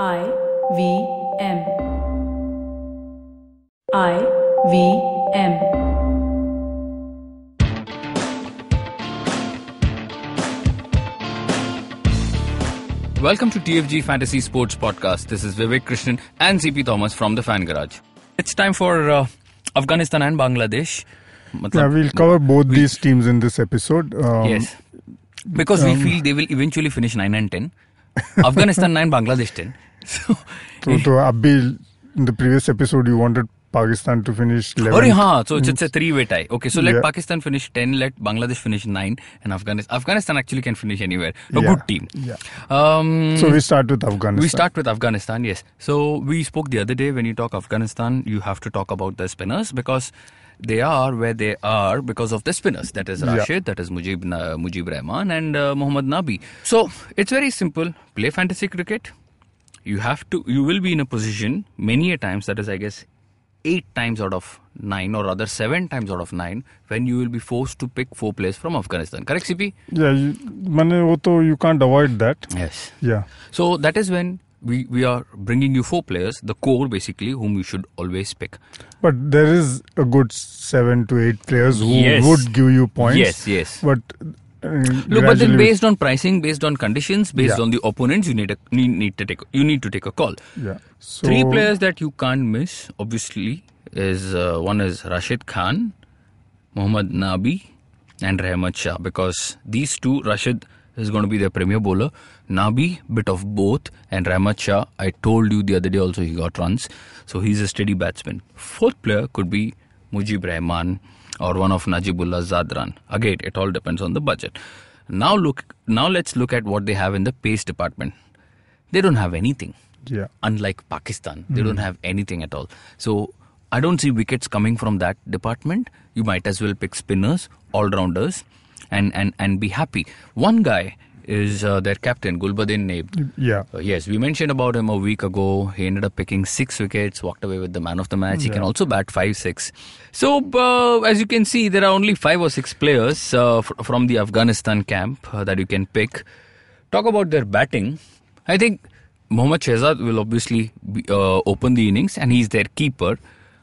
I V M. I V M. Welcome to TFG Fantasy Sports Podcast. This is Vivek Krishnan and CP Thomas from the Fan Garage. It's time for uh, Afghanistan and Bangladesh. Yeah, we'll cover both these teams in this episode. Um, yes. Because we feel they will eventually finish 9 and 10. Afghanistan 9, Bangladesh 10. So, So, to Abhi, in the previous episode, you wanted Pakistan to finish 11. Sorry, हाँ, so it's, it's a three-way tie. Okay, so let Yeah. Pakistan finish 10, let Bangladesh finish 9, and Afghanistan. Afghanistan actually can finish anywhere. A Yeah, good team. yeah. Um, So we start with Afghanistan. We start with Afghanistan, yes. So we spoke the other day when you talk Afghanistan, you have to talk about the spinners because they are where they are because of the spinners. That is Yeah. Rashid, that is Mujib, Na- Mujib Rahman, and uh, Mohammad Nabi. So it's very simple. Play fantasy cricket. You have to. You will be in a position many a times. That is, I guess, eight times out of nine, or rather seven times out of nine, when you will be forced to pick four players from Afghanistan. Correct, CP? Yeah, you, you can't avoid that. Yes. Yeah. So that is when we, we are bringing you four players, the core basically, whom you should always pick. But there is a good seven to eight players who Yes. would give you points. Yes, yes. But uh, Look, but then based on pricing, based on conditions, based Yeah. on the opponents, you need a, need, need to take you need to take a call. Yeah. So, Three players that you can't miss, obviously, is uh, one is Rashid Khan, Mohammad Nabi, and Rahmat Shah because these two, Rashid is going to be their premier bowler. Nabi, bit of both, and Rahmat Shah, I told you the other day also he got runs, so he's a steady batsman. Fourth player could be Mujib Rahman or one of Najibullah Zadran. Again, it all depends on the budget. Now look, now let's look at what they have in the pace department. They don't have anything Yeah. unlike Pakistan. They hmm. don't have anything at all. So I don't see wickets coming from that department. You might as well pick spinners, all rounders, and, and, and be happy. One guy is uh, their captain, Gulbadin Naib. Yeah. Uh, yes, we mentioned about him a week ago. He ended up picking six wickets, walked away with the man of the match. He can also bat five, six. So, uh, as you can see, there are only five or six players uh, fr- from the Afghanistan camp uh, that you can pick. Talk about their batting. I think Mohammad Shehzad will obviously be, uh, open the innings and he's their keeper.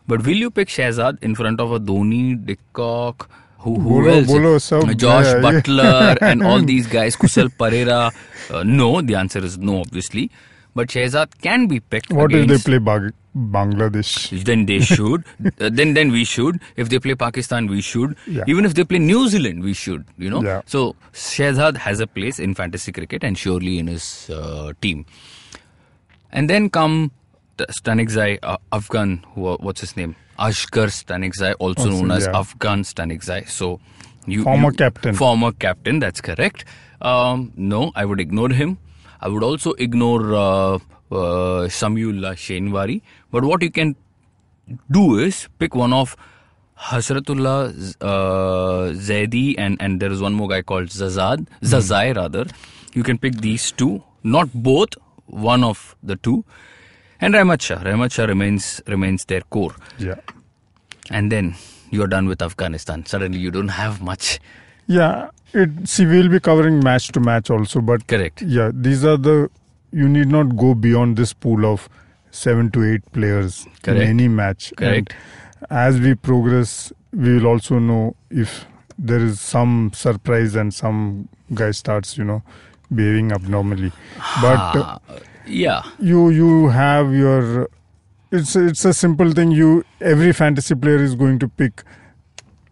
But will you pick Shehzad in front of a Dhoni, de Kock, who, who Bolo- else? Bolo sab, Josh yeah, yeah. Buttler and all these guys, Kusal Perera. Uh, no, the answer is no, obviously. But Shehzad can be picked. What if they play Bag- Bangladesh? Then they should. uh, then then we should. If they play Pakistan, we should. Yeah. Even if they play New Zealand, we should. You know. Yeah. So Shehzad has a place in fantasy cricket and surely in his uh, team. And then come the Stanikzai, uh, Afghan, who, what's his name? Asghar Stanikzai, also, Also, known as. Afghan Stanikzai. So, you Former you- captain. Former captain, that's correct. Um, no, I would ignore him. I would also ignore uh, uh, Shinwari. But what you can do is pick one of Hasratullah uh, Zaidi and, and there is one more guy called Zazad, Zazai rather. You can pick these two, not both, one of the two. And Rahmat Shah. Rahmat Shah remains, remains their core. Yeah. And then you're done with Afghanistan. Suddenly you don't have much. Yeah. It, see, we'll be covering match to match also, but Correct. yeah, these are the. You need not go beyond this pool of seven to eight players Correct. in any match. Correct. And as we progress, we will also know if there is some surprise and some guy starts, you know, behaving abnormally. But uh, yeah. you you have your. It's it's a simple thing. You every fantasy player is going to pick.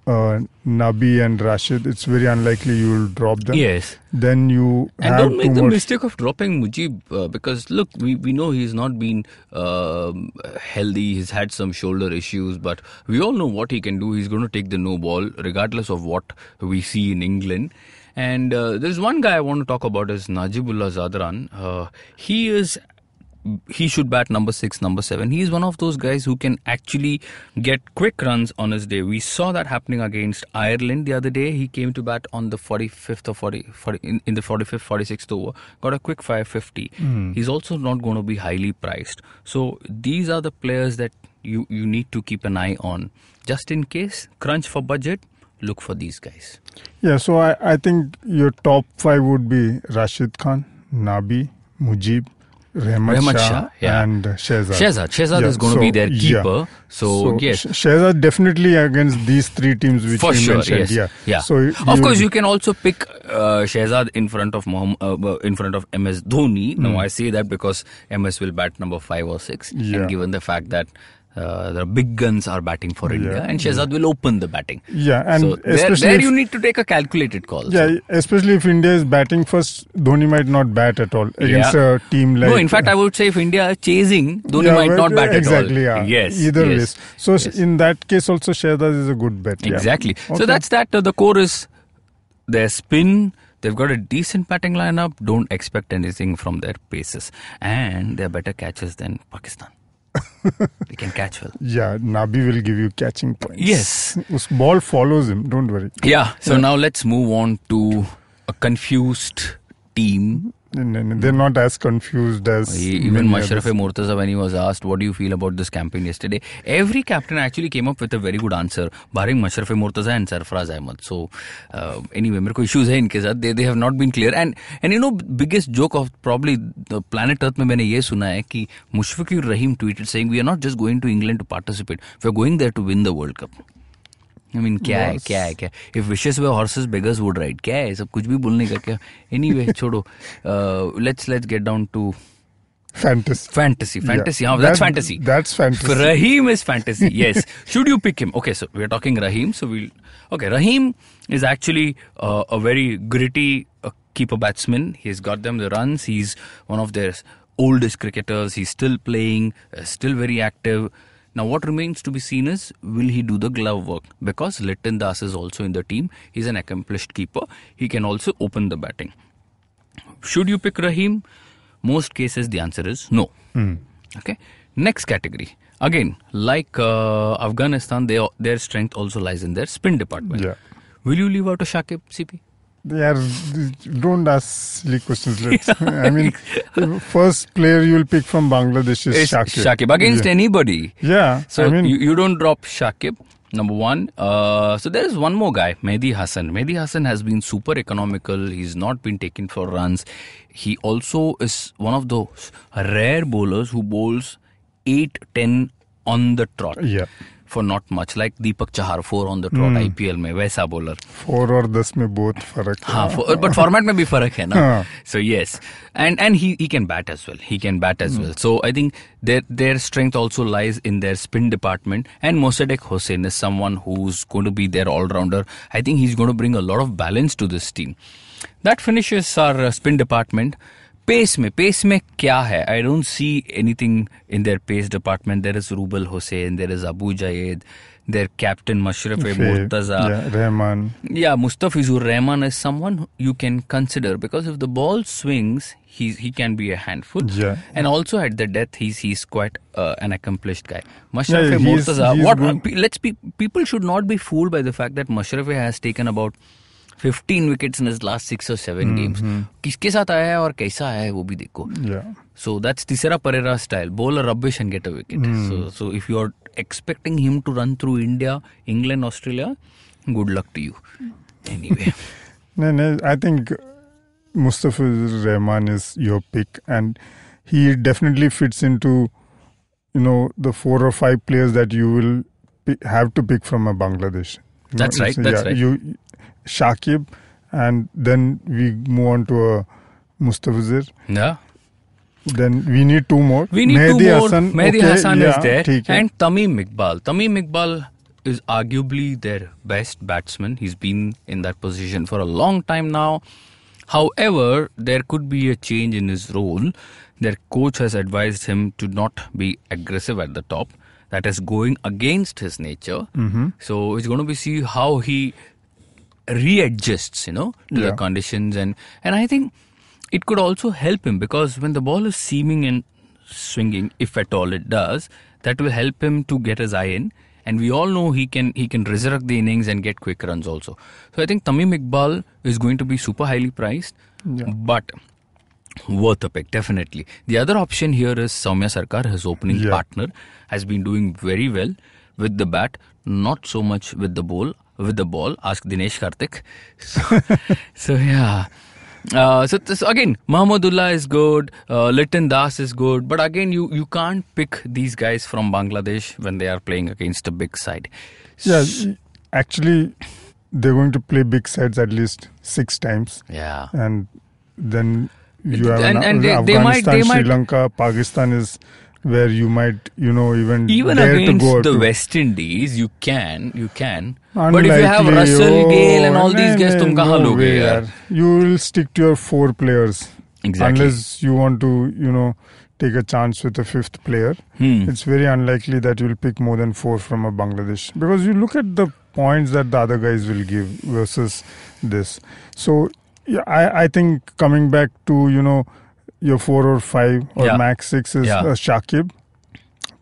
Uh, Nabi and Rashid. It's very unlikely you will drop them. Yes. Then you And have don't make the mistake of dropping Mujib uh, because look, we, we know he's not been um healthy. He's had some shoulder issues, but we all know what he can do. He's going to take the no ball, regardless of what we see in England. And uh, there's one guy I want to talk about is Najibullah Zadran. Uh, he is he should bat number six, number seven. He is one of those guys who can actually get quick runs on his day. We saw that happening against Ireland the other day. He came to bat on the 45th or 40, 40 in, in the 45th, 46th over, got a quick 550. He's also not going to be highly priced. So these are the players that you, you need to keep an eye on. Just in case, crunch for budget, look for these guys. Yeah, so I, I think your top five would be Rashid Khan, Nabi, Mujib, Rehman, Rehman Shah, Shah, yeah. and Shehzad. Shehzad. Shehzad Yeah, is going to be their yeah. keeper. So, yes. Sh- Shehzad definitely against these three teams which For we sure, mentioned. yes. Yeah. So of course, you can also pick uh, Shehzad in front of Mohammad, uh, in front of MS Dhoni. Now, I say that because MS will bat number five or six, Hmm. Yeah. and given the fact that uh, the big guns are batting for India, Yeah, and Shehzad will open the batting. Yeah, and so there, there if- you need to take a calculated call. Yeah, So- especially if India is batting first, Dhoni might not bat at all against Yeah. a team like. no, in fact, I would say if India is chasing, Dhoni Yeah, might not bat exactly, at all. Exactly, yeah. Yes. Either yes, ways. So yes. in that case, also Shehzad is a good bet. yeah. Exactly. Okay. So that's that. Uh, the core is their spin. They've got a decent batting lineup. Don't expect anything from their paces. And they're better catches than Pakistan. They can catch well. Yeah, Nabi will give you catching points. Yes. Us ball follows him. Don't worry. Yeah. So now let's move on to a confused team they're not as confused as he, even Mashraf Murtaza when he was asked what do you feel about this campaign yesterday? Every captain actually came up with a very good answer barring Mashraf Murtaza and Sarfaraz Ahmed. So uh, anyway mere ko issues hai inke they, they have not been clear. And and you know biggest joke of probably the planet earth mein maine ye suna hai ki Mushfiqur Rahim tweeted saying we are not just going to England to participate. We are going there to win the world cup. I mean, क्या है क्या है क्या if wishes were horses beggars would ride क्या है सब कुछ भी बोलने का क्या एनीवे छोड़ो let's let's get down to Fantasy. Fantasy, fantasy. Yeah. Yeah, that's That- fantasy. that's fantasy. Raheem is fantasy. Yes. Should you pick him? Okay, so we're talking Raheem. So we'll. Okay, Raheem is actually uh, a very gritty uh, keeper batsman. He's got them the runs. He's one of their oldest cricketers. He's still playing, uh, still very active. Now, what remains to be seen is will he do the glove work? Because Litton Das is also in the team. He's an accomplished keeper. He can also open the batting. Should you pick Rahim? Most cases, the answer is no. Okay. Next category. Again, like uh, Afghanistan, they, their strength also lies in their spin department. Yeah. Will you leave out a Shakib, CP? They are. Don't ask silly questions. Let's, I mean, first player you'll pick from Bangladesh is Shakib. Shakib against yeah. anybody. Yeah. So I mean, you, you don't drop Shakib. Number one. Uh, so there is one more guy, Mehdi Hassan. Mehdi Hassan has been super economical. He's not been taken for runs. He also is one of those rare bowlers who bowls 8 10 on the trot. Yeah for not much. Like Deepak Chahar four on the trot, IPL में वैसा bowler Four or दस में बहुत फर्क हाँ। But format में भी फर्क है ना? So yes and and he he can bat as well he can bat as well so I think their their strength also lies in their spin department. And Mosaddek Hossain is someone who's going to be their all-rounder. I think he's going to bring a lot of balance to this team. That finishes our uh, spin department. Pace में pace में क्या है I don't see anything in there pace department there is Rubel Hussain there is Abu जायद their captain Mashraf Fair. Murtaza Yeah, Rahman. yeah, Mustafizur Rahman is someone you can consider because if the ball swings, he he can be a handful. Yeah. And also at the death, he's he's quite uh, an accomplished guy. Mashrafe Yeah, he's- Murtaza. he's What? good. pe- let's be people should not be fooled by the fact that Mashrafe has taken about fifteen wicket in is last six और seven games किसके साथ आया है और कैसा आया है वो भी देखो। सो दैट्स तीसरा Perera style bowl rubbish and get a wicket so if you are expecting him to run through India England Australia good luck to you anyway नहीं नहीं I think Mustafiz Rahman is your pick and he definitely fits in to you know the four or five players that you will have to pick from a Bangladesh That's right. That's yeah, right. You, Shakib, and then we move on to a Mustafizur. Yeah. Then we need two more. We need Mehdi two more. Hassan, Mehdi okay, Hassan yeah, is there, and Tamim Iqbal. Tamim Iqbal is arguably their best batsman. He's been in that position for a long time now. However, there could be a change in his role. Their coach has advised him to not be aggressive at the top that is going against his nature. Mm-hmm. So it's going to be see how he readjusts, you know, to the conditions and and I think it could also help him because when the ball is seaming and swinging, if at all it does, that will help him to get his eye in. And we all know he can he can resurrect the innings and get quick runs also. So I think Tamim Iqbal is going to be super highly priced, Yeah. but worth a pick definitely. The other option here is Soumya Sarkar, his opening Yeah. partner, has been doing very well with the bat, not so much with the ball. With the ball, ask Dinesh Karthik. So, so yeah, Uh, so, so again, Mahmudullah is good, uh, Das is good, but again, you, you can't pick these guys from Bangladesh when they are playing against a big side. Yeah, actually, they're going to play big sides at least six times, Yeah. and then you have and, an, and they, Afghanistan, they might, Sri might, Lanka, Pakistan is where you might you know even even against the West Indies you can you can. Unlikely, but if you have Russell oh, Gayle and all these guys tum kahan no way, you will stick to your four players. Exactly. Unless you want to you know take a chance with a fifth player. Hmm. it's very unlikely that you'll pick more than four from a Bangladesh. Because you look at the points that the other guys will give versus this. So yeah, I, I think coming back to you know your four or five or Yeah. max six is Yeah. uh, Shakib,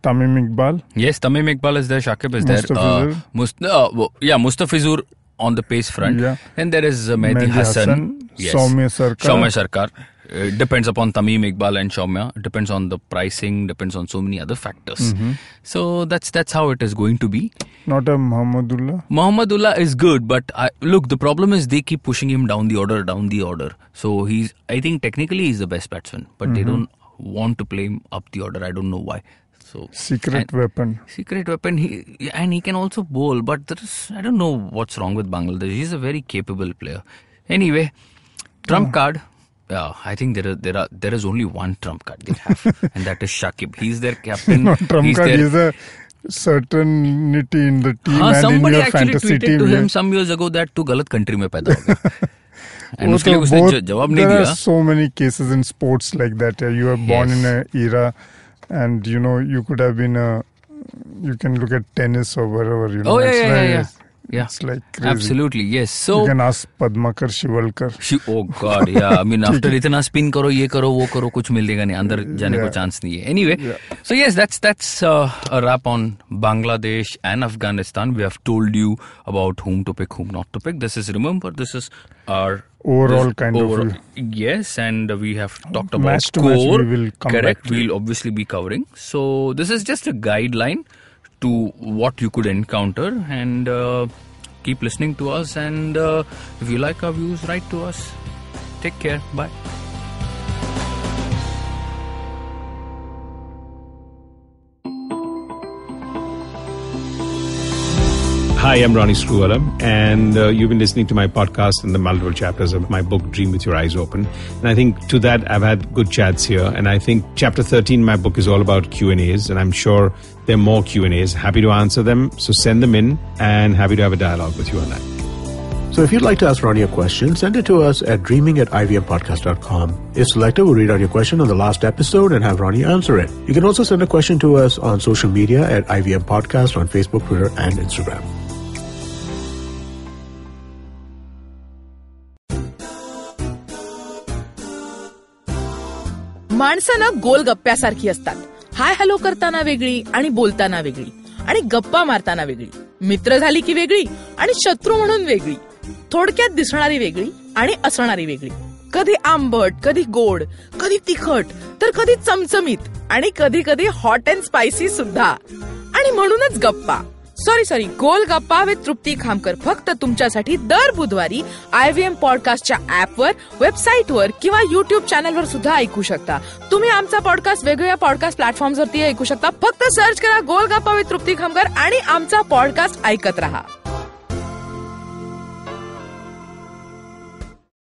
Tamim Iqbal. Yes, Tamim Iqbal is there, Shakib is there. Mustafizur. Must- uh, yeah, Mustafizur on the pace front. Yeah. Then there is uh, Mehdi, Mehdi Hassan. Hassan, Yes. Soumya Sarkar. Soumya Sarkar. It depends upon Tamim Iqbal and Soumya. It depends on the pricing, depends on so many other factors. Mm-hmm. So that's that's how it is going to be. Not a Muhammadullah. Muhammadullah is good, but I, look, the problem is they keep pushing him down the order, down the order. So he's, I think technically he's the best batsman, but they Mm-hmm. don't want to play him up the order. I don't know why. So Secret weapon. secret weapon, he, and he can also bowl, but there is, I don't know what's wrong with Bangladesh. He's a very capable player. Anyway, trump card Yeah, I think there are, there are there is only one trump card they have, and that is Shakib. He's their captain. Not trump he's card. their- He's a certainty in the team हाँ and in somebody your actually fantasy tweeted team. to yeah. him some years ago that तू गलत country में पैदा हो गया and वो उसके लिए तो उसने बहुत- ज- जवाब नहीं there दिया are so many cases in sports like that. yeah. You are born Yes. in an era, and you know you could have been a. You can look at tennis or wherever you know. oh yeah it's yeah like, yeah yeah yeah It's like crazy. absolutely yes You so can ask Padmakar Shivalkar. she, oh god yeah I mean after इतना spin करो ये करो वो करो कुछ मिलेगा नहीं अंदर जाने को Yeah. chance नहीं है anyway Yeah. so yes that's that's uh, a wrap on Bangladesh and Afghanistan we have told you about whom to pick whom not to pick this is remember this is our Overall this kind of overall- view. yes and we have talked about Match to match score we will come correct back to. we'll obviously be covering so this is just a guideline to what you could encounter and uh, keep listening to us and uh, if you like our views write to us. Take care. Bye Hi, I'm Ronnie Screwvala, and uh, you've been listening to my podcast and the multiple chapters of my book, Dream with Your Eyes Open. And I think to that, I've had good chats here. And I think chapter 13, my book is all about Q&As, and I'm sure there are more Q&As. Happy to answer them, so send them in, and happy to have a dialogue with you on that. So if you'd like to ask Ronnie a question, send it to us at dreaming at ivmpodcast.com. If selected, we'll read out your question on the last episode and have Ronnie answer it. You can also send a question to us on social media at IVM Podcast on Facebook, Twitter, and Instagram. माणसं ना गोलगप्प्यासारखी असतात. Hi hello करताना वेगळी आणि बोलताना वेगळी आणि गप्पा मारताना वेगळी. मित्र झाली की वेगळी आणि शत्रू म्हणून वेगळी. थोडक्यात दिसणारी वेगळी आणि असणारी वेगळी. कधी आंबट कधी गोड कधी तिखट तर कधी चमचमीत आणि कधी कधी हॉट अँड स्पायसी सुद्धा. आणि म्हणूनच गप्पा. सॉरी सॉरी गोल गप्पा विथ तृप्ती खामकर. फक्त तुमच्यासाठी दर बुधवारी आय व्ही एम पॉडकास्टच्या ऍपवर वेबसाईटवर किंवा युट्यूब चॅनलवर सुद्धा ऐकू शकता. तुम्ही आमचा पॉडकास्ट वेगवेगळ्या पॉडकास्ट प्लॅटफॉर्मवरती ऐकू शकता. फक्त सर्च करा गोल गप्पा विथ तृप्ती खामकर आणि आमचा पॉडकास्ट ऐकत राहा.